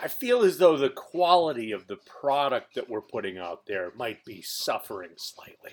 I feel as though the quality of the product that we're putting out there might be suffering slightly.